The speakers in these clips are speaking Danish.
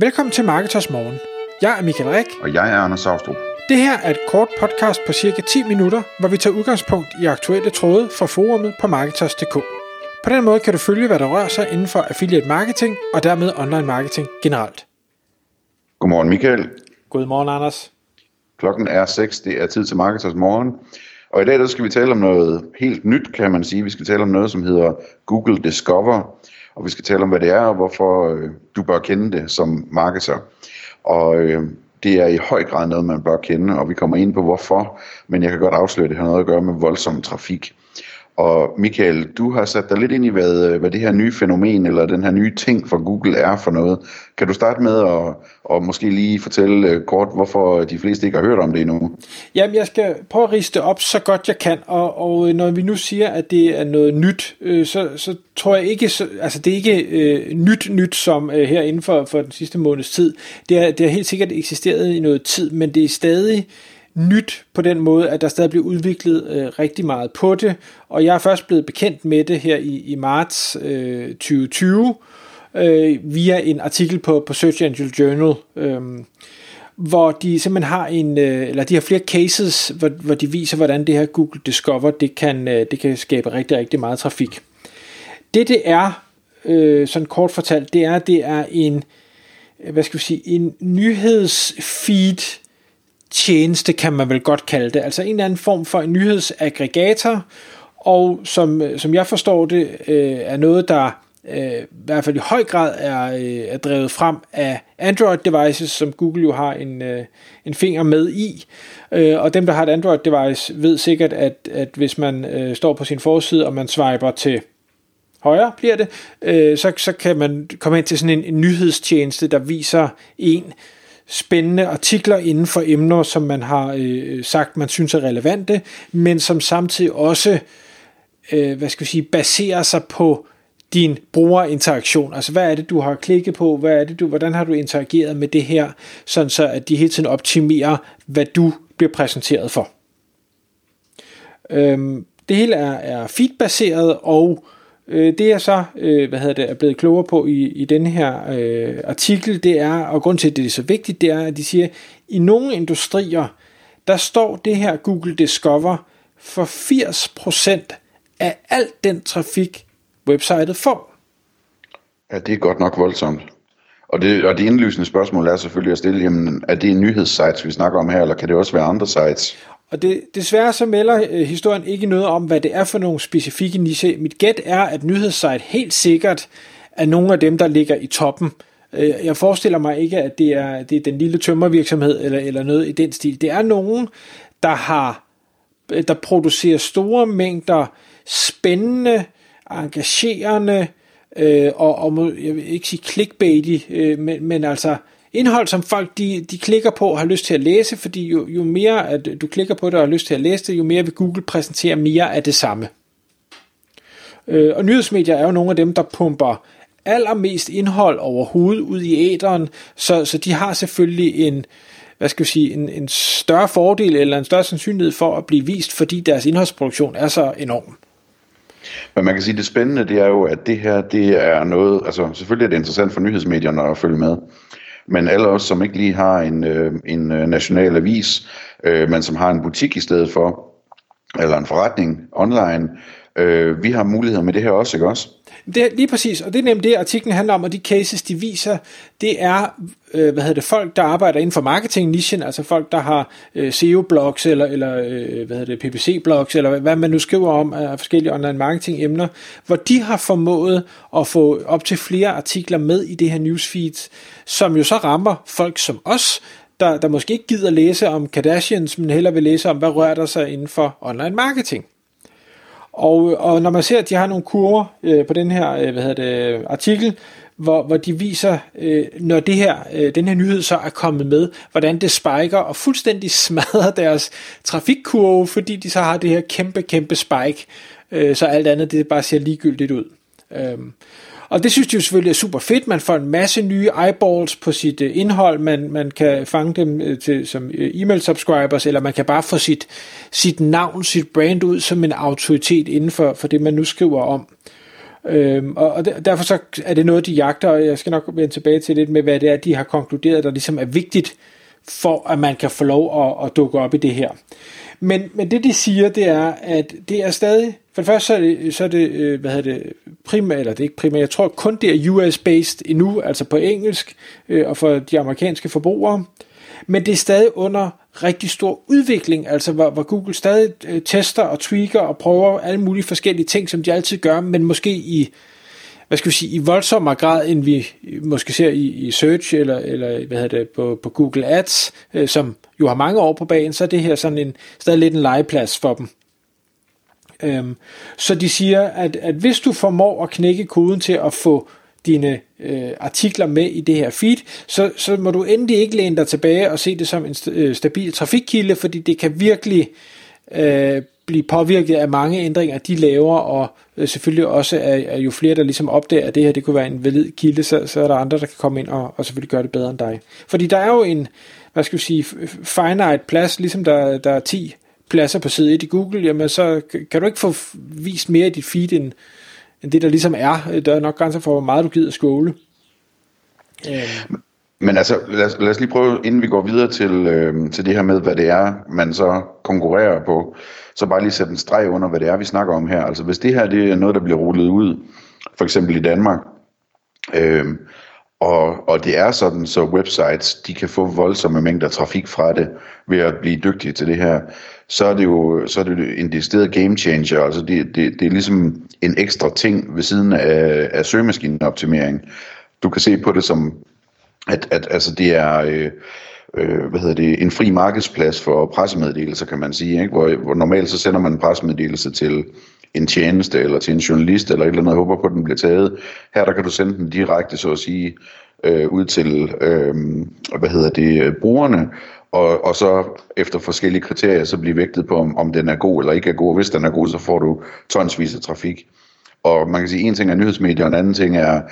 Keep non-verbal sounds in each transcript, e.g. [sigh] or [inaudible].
Velkommen til Marketers Morgen. Jeg er Michael Rik. Og jeg er Anders Saustrup. Det her er et kort podcast på cirka 10 minutter, hvor vi tager udgangspunkt i aktuelle tråde fra forumet på Marketers.dk. På den måde kan du følge, hvad der rører sig inden for affiliate marketing og dermed online marketing generelt. Godmorgen Michael. Godmorgen Anders. Klokken er 6, det er tid til Marketers Morgen. Og i dag der skal vi tale om noget helt nyt, kan man sige. Vi skal tale om noget, som hedder Google Discover. Og vi skal tale om, hvad det er, og hvorfor øh, du bør kende det som marketer. Og øh, det er i høj grad noget, man bør kende, og vi kommer ind på hvorfor. Men jeg kan godt afsløre, at det har noget at gøre med voldsom trafik. Og Michael, du har sat dig lidt ind i, hvad, øh, hvad det her nye fænomen, eller den her nye ting for Google er for noget. Kan du starte med at og måske lige fortælle øh, kort, hvorfor de fleste ikke har hørt om det endnu? Jamen, jeg skal prøve at riste det op så godt jeg kan, og, og øh, når vi nu siger, at det er noget nyt, øh, så, så tror jeg ikke, så, altså det er ikke øh, nyt nyt som øh, her inden for, for den sidste måneds tid. Det er, det har helt sikkert eksisteret i noget tid, men det er stadig nyt på den måde, at der stadig bliver udviklet øh, rigtig meget på det, og jeg er først blevet bekendt med det her i, i marts øh, 2020 øh, via en artikel på, på Search Engine Journal, øh, hvor de simpelthen har en, øh, eller de har flere cases, hvor, hvor de viser, hvordan det her Google Discover, det kan, øh, det kan skabe rigtig, rigtig meget trafik. Det det er, øh, sådan kort fortalt, det er, det er en, hvad skal vi sige, en nyhedsfeed, tjeneste, kan man vel godt kalde det. Altså en eller anden form for en nyhedsaggregator, og som, øh, som jeg forstår det, øh, er noget, der øh, i hvert fald i høj grad er, øh, er drevet frem af Android-devices, som Google jo har en, øh, en finger med i. Øh, og dem, der har et Android-device, ved sikkert, at, at hvis man øh, står på sin forside, og man swiper til højre, bliver det, øh, så, så kan man komme ind til sådan en, en nyhedstjeneste, der viser en, spændende artikler inden for emner, som man har øh, sagt, man synes er relevante, men som samtidig også, øh, hvad skal vi sige, baserer sig på din brugerinteraktion. Altså, hvad er det, du har klikket på? Hvad er det, du, hvordan har du interageret med det her? Sådan så, at de hele tiden optimerer, hvad du bliver præsenteret for. Øhm, det hele er, er feedbaseret, og Øh, Øh, det jeg så øh, hvad hedder det, er blevet klogere på i, i den her øh, artikel, det er, og grund til, at det er så vigtigt, det er, at de siger, at i nogle industrier, der står det her Google Discover for 80% af al den trafik, websitet får. Ja, det er godt nok voldsomt. Og det, og det indlysende spørgsmål er selvfølgelig at stille, jamen, er det nyhedssites, vi snakker om her, eller kan det også være andre sites? Og det, desværre så melder øh, historien ikke noget om, hvad det er for nogle specifikke niche. Mit gæt er, at nyhedssite helt sikkert er nogle af dem, der ligger i toppen. Øh, jeg forestiller mig ikke, at det er, det er den lille tømmervirksomhed eller, eller noget i den stil. Det er nogen, der har øh, der producerer store mængder spændende, engagerende øh, og, og jeg vil ikke sige clickbaity, øh, men, men altså indhold, som folk de, de klikker på og har lyst til at læse, fordi jo, jo mere at du klikker på det og har lyst til at læse det, jo mere vil Google præsentere mere af det samme. Øh, og nyhedsmedier er jo nogle af dem, der pumper allermest indhold overhovedet ud i æderen, så, så de har selvfølgelig en, hvad skal vi sige, en, en større fordel eller en større sandsynlighed for at blive vist, fordi deres indholdsproduktion er så enorm. Men man kan sige, at det spændende, det er jo, at det her, det er noget, altså selvfølgelig er det interessant for nyhedsmedierne at følge med, men alle os, som ikke lige har en, øh, en øh, national avis, øh, men som har en butik i stedet for, eller en forretning online, øh, vi har muligheder med det her også, ikke også? Det er lige præcis, og det er nemlig det, artiklen handler om, og de cases, de viser, det er, øh, hvad hedder det, folk, der arbejder inden for marketing-nichen, altså folk, der har øh, SEO-blogs, eller, eller øh, hvad hedder det, PPC-blogs, eller hvad man nu skriver om af forskellige online marketing-emner, hvor de har formået at få op til flere artikler med i det her newsfeed, som jo så rammer folk som os, der, der måske ikke gider læse om Kardashians, men hellere vil læse om, hvad rører der sig inden for online marketing. Og, og når man ser, at de har nogle kurver øh, på den her øh, hvad hedder det, artikel, hvor, hvor de viser, øh, når det her, øh, den her nyhed så er kommet med, hvordan det spiker og fuldstændig [laughs] smadrer deres trafikkurve, fordi de så har det her kæmpe, kæmpe spike, øh, så alt andet det bare ser ligegyldigt ud. Øh, og det synes de jo selvfølgelig er super fedt. Man får en masse nye eyeballs på sit øh, indhold. Man, man kan fange dem øh, til, som øh, e-mail subscribers, eller man kan bare få sit, sit navn, sit brand ud som en autoritet inden for, for det, man nu skriver om. Øhm, og, og derfor så er det noget, de jagter, og jeg skal nok vende tilbage til lidt med, hvad det er, de har konkluderet, der ligesom er vigtigt for, at man kan få lov at, at dukke op i det her. Men, men det de siger, det er, at det er stadig, for det første så er det, så er det øh, hvad hedder det, primært, eller det er ikke primært, jeg tror kun det er US-based endnu, altså på engelsk, øh, og for de amerikanske forbrugere. Men det er stadig under rigtig stor udvikling, altså hvor, hvor Google stadig øh, tester og tweaker og prøver alle mulige forskellige ting, som de altid gør, men måske i hvad skal vi sige, i voldsommere grad, end vi måske ser i, i Search eller, eller hvad hedder det, på, på Google Ads, øh, som jo har mange år på banen, så er det her sådan en, stadig lidt en legeplads for dem. Øhm, så de siger, at, at hvis du formår at knække koden til at få dine øh, artikler med i det her feed, så, så må du endelig ikke læne dig tilbage og se det som en st- øh, stabil trafikkilde, fordi det kan virkelig øh, blive påvirket af mange ændringer, de laver, og øh, selvfølgelig også af, af jo flere, der ligesom opdager, at det her det kunne være en valid kilde, så, så er der andre, der kan komme ind og, og selvfølgelig gøre det bedre end dig. Fordi der er jo en, hvad skal vi sige, finite plads, ligesom der, der er 10 pladser på side 1 i Google, jamen så kan du ikke få vist mere i dit feed, end, end det der ligesom er. Øh, der er nok grænser for, hvor meget du gider skåle. Øhm. Men altså, lad os, lad os lige prøve, inden vi går videre til, øh, til det her med, hvad det er, man så konkurrerer på, så bare lige sætte en streg under, hvad det er, vi snakker om her. Altså hvis det her det er noget, der bliver rullet ud, for eksempel i Danmark, øh, og, og det er sådan, så websites de kan få voldsomme mængder trafik fra det ved at blive dygtige til det her, så er det jo så er det en decideret game changer. Altså det, det, det er ligesom en ekstra ting ved siden af, af søgemaskineoptimering. Du kan se på det som, at, at altså det er... Øh, øh, hvad hedder det, en fri markedsplads for pressemeddelelser, kan man sige. Ikke? Hvor, hvor normalt så sender man en pressemeddelelse til en tjeneste eller til en journalist eller et eller andet, og håber på, at den bliver taget. Her der kan du sende den direkte, så at sige, øh, ud til øh, hvad hedder det, øh, brugerne, og, og så efter forskellige kriterier, så bliver vægtet på, om, om den er god eller ikke er god. Hvis den er god, så får du tonsvis af trafik. Og man kan sige, en ting er nyhedsmedier, og en anden ting er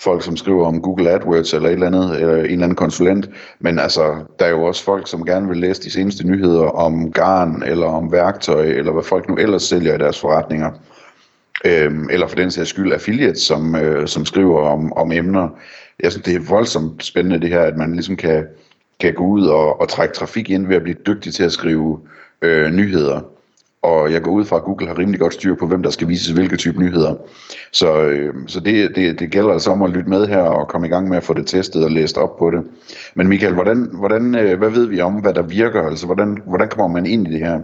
folk, som skriver om Google AdWords eller et eller andet, eller en eller anden konsulent. Men altså, der er jo også folk, som gerne vil læse de seneste nyheder om garn, eller om værktøj, eller hvad folk nu ellers sælger i deres forretninger. Øhm, eller for den sags skyld affiliates, som, øh, som skriver om, om emner. Jeg synes, det er voldsomt spændende det her, at man ligesom kan, kan gå ud og, og trække trafik ind ved at blive dygtig til at skrive øh, nyheder og jeg går ud fra, at Google har rimelig godt styr på, hvem der skal vises hvilke type nyheder. Så, øh, så det, det, det gælder altså om at lytte med her og komme i gang med at få det testet og læst op på det. Men Michael, hvordan, hvordan, øh, hvad ved vi om, hvad der virker? Altså, hvordan, hvordan kommer man ind i det her?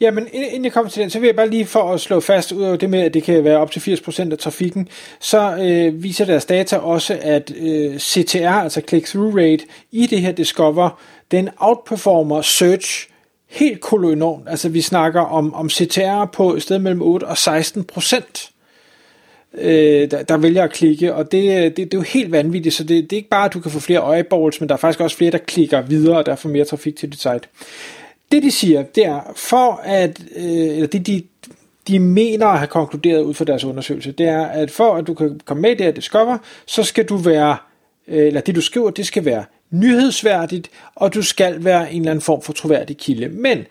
Ja, men inden jeg kommer til den, så vil jeg bare lige for at slå fast, ud af det med, at det kan være op til 80% af trafikken, så øh, viser deres data også, at øh, CTR, altså click-through rate, i det her Discover, den outperformer search helt kolonormt. Altså vi snakker om, om CTR på et sted mellem 8 og 16 procent, øh, der, der vælger at klikke, og det, øh, det, det er jo helt vanvittigt, så det, det er ikke bare, at du kan få flere eyeballs, men der er faktisk også flere, der klikker videre, og der får mere trafik til dit site. Det de siger, det er, for at, øh, eller det de, de mener at have konkluderet ud fra deres undersøgelse, det er, at for at du kan komme med i det her Discover, så skal du være, øh, eller det du skriver, det skal være nyhedsværdigt, og du skal være en eller anden form for troværdig kilde. Men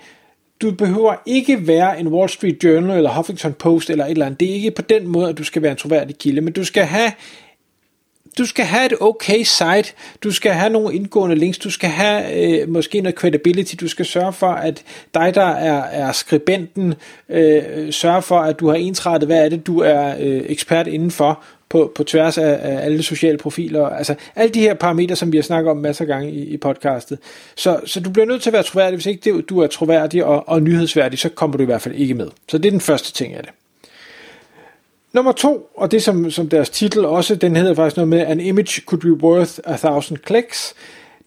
du behøver ikke være en Wall Street Journal eller Huffington Post eller et eller andet. Det er ikke på den måde, at du skal være en troværdig kilde, men du skal have du skal have et okay site, du skal have nogle indgående links, du skal have øh, måske noget credibility, du skal sørge for, at dig, der er, er skribenten, øh, sørge for, at du har ensrettet, hvad er det, du er øh, ekspert indenfor, på, på tværs af, af alle sociale profiler. Altså alle de her parametre, som vi har snakket om masser af gange i, i podcastet. Så, så du bliver nødt til at være troværdig. Hvis ikke det, du er troværdig og, og nyhedsværdig, så kommer du i hvert fald ikke med. Så det er den første ting af det. Nummer to, og det som, som deres titel også, den hedder faktisk noget med, An image could be worth a thousand clicks.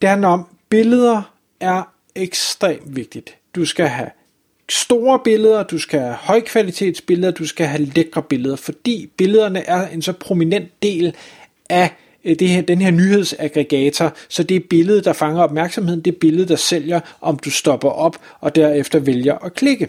Det handler om, billeder er ekstremt vigtigt. Du skal have store billeder, du skal have højkvalitetsbilleder, du skal have lækre billeder, fordi billederne er en så prominent del af øh, det her, den her nyhedsaggregator, så det er billedet, der fanger opmærksomheden, det er billedet, der sælger, om du stopper op og derefter vælger at klikke.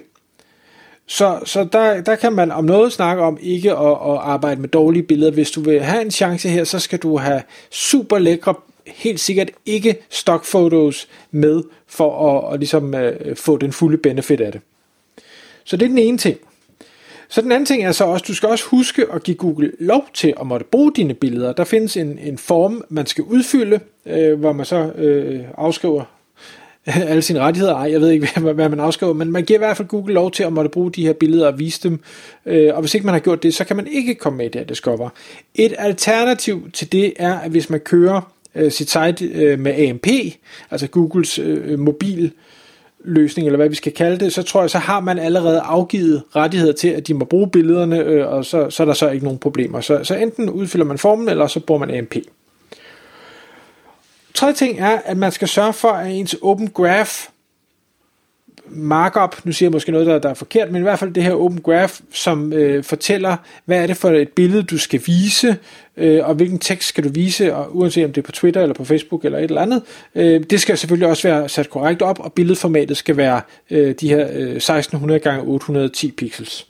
Så, så der, der kan man om noget snakke om ikke at, at arbejde med dårlige billeder. Hvis du vil have en chance her, så skal du have super lækre, helt sikkert ikke stockfotos med, for at, at ligesom, øh, få den fulde benefit af det. Så det er den ene ting. Så den anden ting er så også, du skal også huske at give Google lov til at måtte bruge dine billeder. Der findes en, en form, man skal udfylde, øh, hvor man så øh, afskriver [laughs] alle sine rettigheder. Ej, jeg ved ikke, [laughs] hvad, hvad man afskriver, men man giver i hvert fald Google lov til at måtte bruge de her billeder og vise dem. Øh, og hvis ikke man har gjort det, så kan man ikke komme med i det her Discover. Et alternativ til det er, at hvis man kører øh, sit site øh, med AMP, altså Googles øh, mobil løsning, eller hvad vi skal kalde det, så tror jeg, så har man allerede afgivet rettigheder til, at de må bruge billederne, øh, og så, så er der så ikke nogen problemer. Så, så enten udfylder man formen, eller så bruger man AMP. Tredje ting er, at man skal sørge for, at ens Open Graph markup, nu siger jeg måske noget, der, der er forkert, men i hvert fald det her Open Graph, som øh, fortæller, hvad er det for et billede, du skal vise, øh, og hvilken tekst skal du vise, og uanset om det er på Twitter eller på Facebook eller et eller andet. Øh, det skal selvfølgelig også være sat korrekt op, og billedformatet skal være øh, de her øh, 1600 x 810 pixels.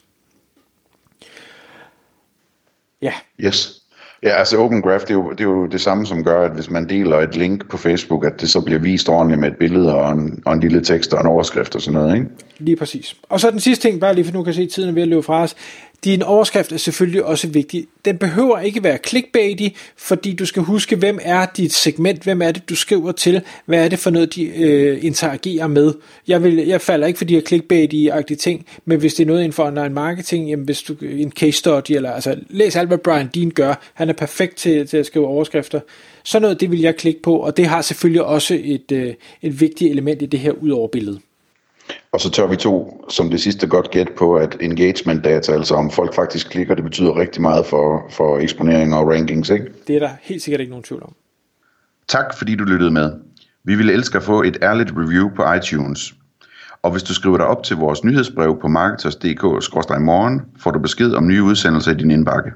Ja. Yes. Ja, altså Open Graph, det er, jo, det er jo det samme, som gør, at hvis man deler et link på Facebook, at det så bliver vist ordentligt med et billede og en, og en lille tekst og en overskrift og sådan noget, ikke? Lige præcis. Og så den sidste ting, bare lige for nu kan se, at tiden er ved at løbe fra os. Din overskrift er selvfølgelig også vigtig. Den behøver ikke være clickbaity, fordi du skal huske, hvem er dit segment, hvem er det, du skriver til, hvad er det for noget, de øh, interagerer med. Jeg, vil, jeg falder ikke for de her clickbaity-agtige ting, men hvis det er noget inden for online marketing, jamen hvis du en case study, eller altså læs alt, hvad Brian Dean gør, han er perfekt til, til at skrive overskrifter. Så noget, det vil jeg klikke på, og det har selvfølgelig også et, øh, et vigtigt element i det her ud over billedet. Og så tør vi to som det sidste godt gæt på, at engagement data, altså om folk faktisk klikker, det betyder rigtig meget for, for eksponering og rankings, ikke? Det er der helt sikkert ikke nogen tvivl om. Tak fordi du lyttede med. Vi ville elske at få et ærligt review på iTunes. Og hvis du skriver dig op til vores nyhedsbrev på marketers.dk-morgen, får du besked om nye udsendelser i din indbakke.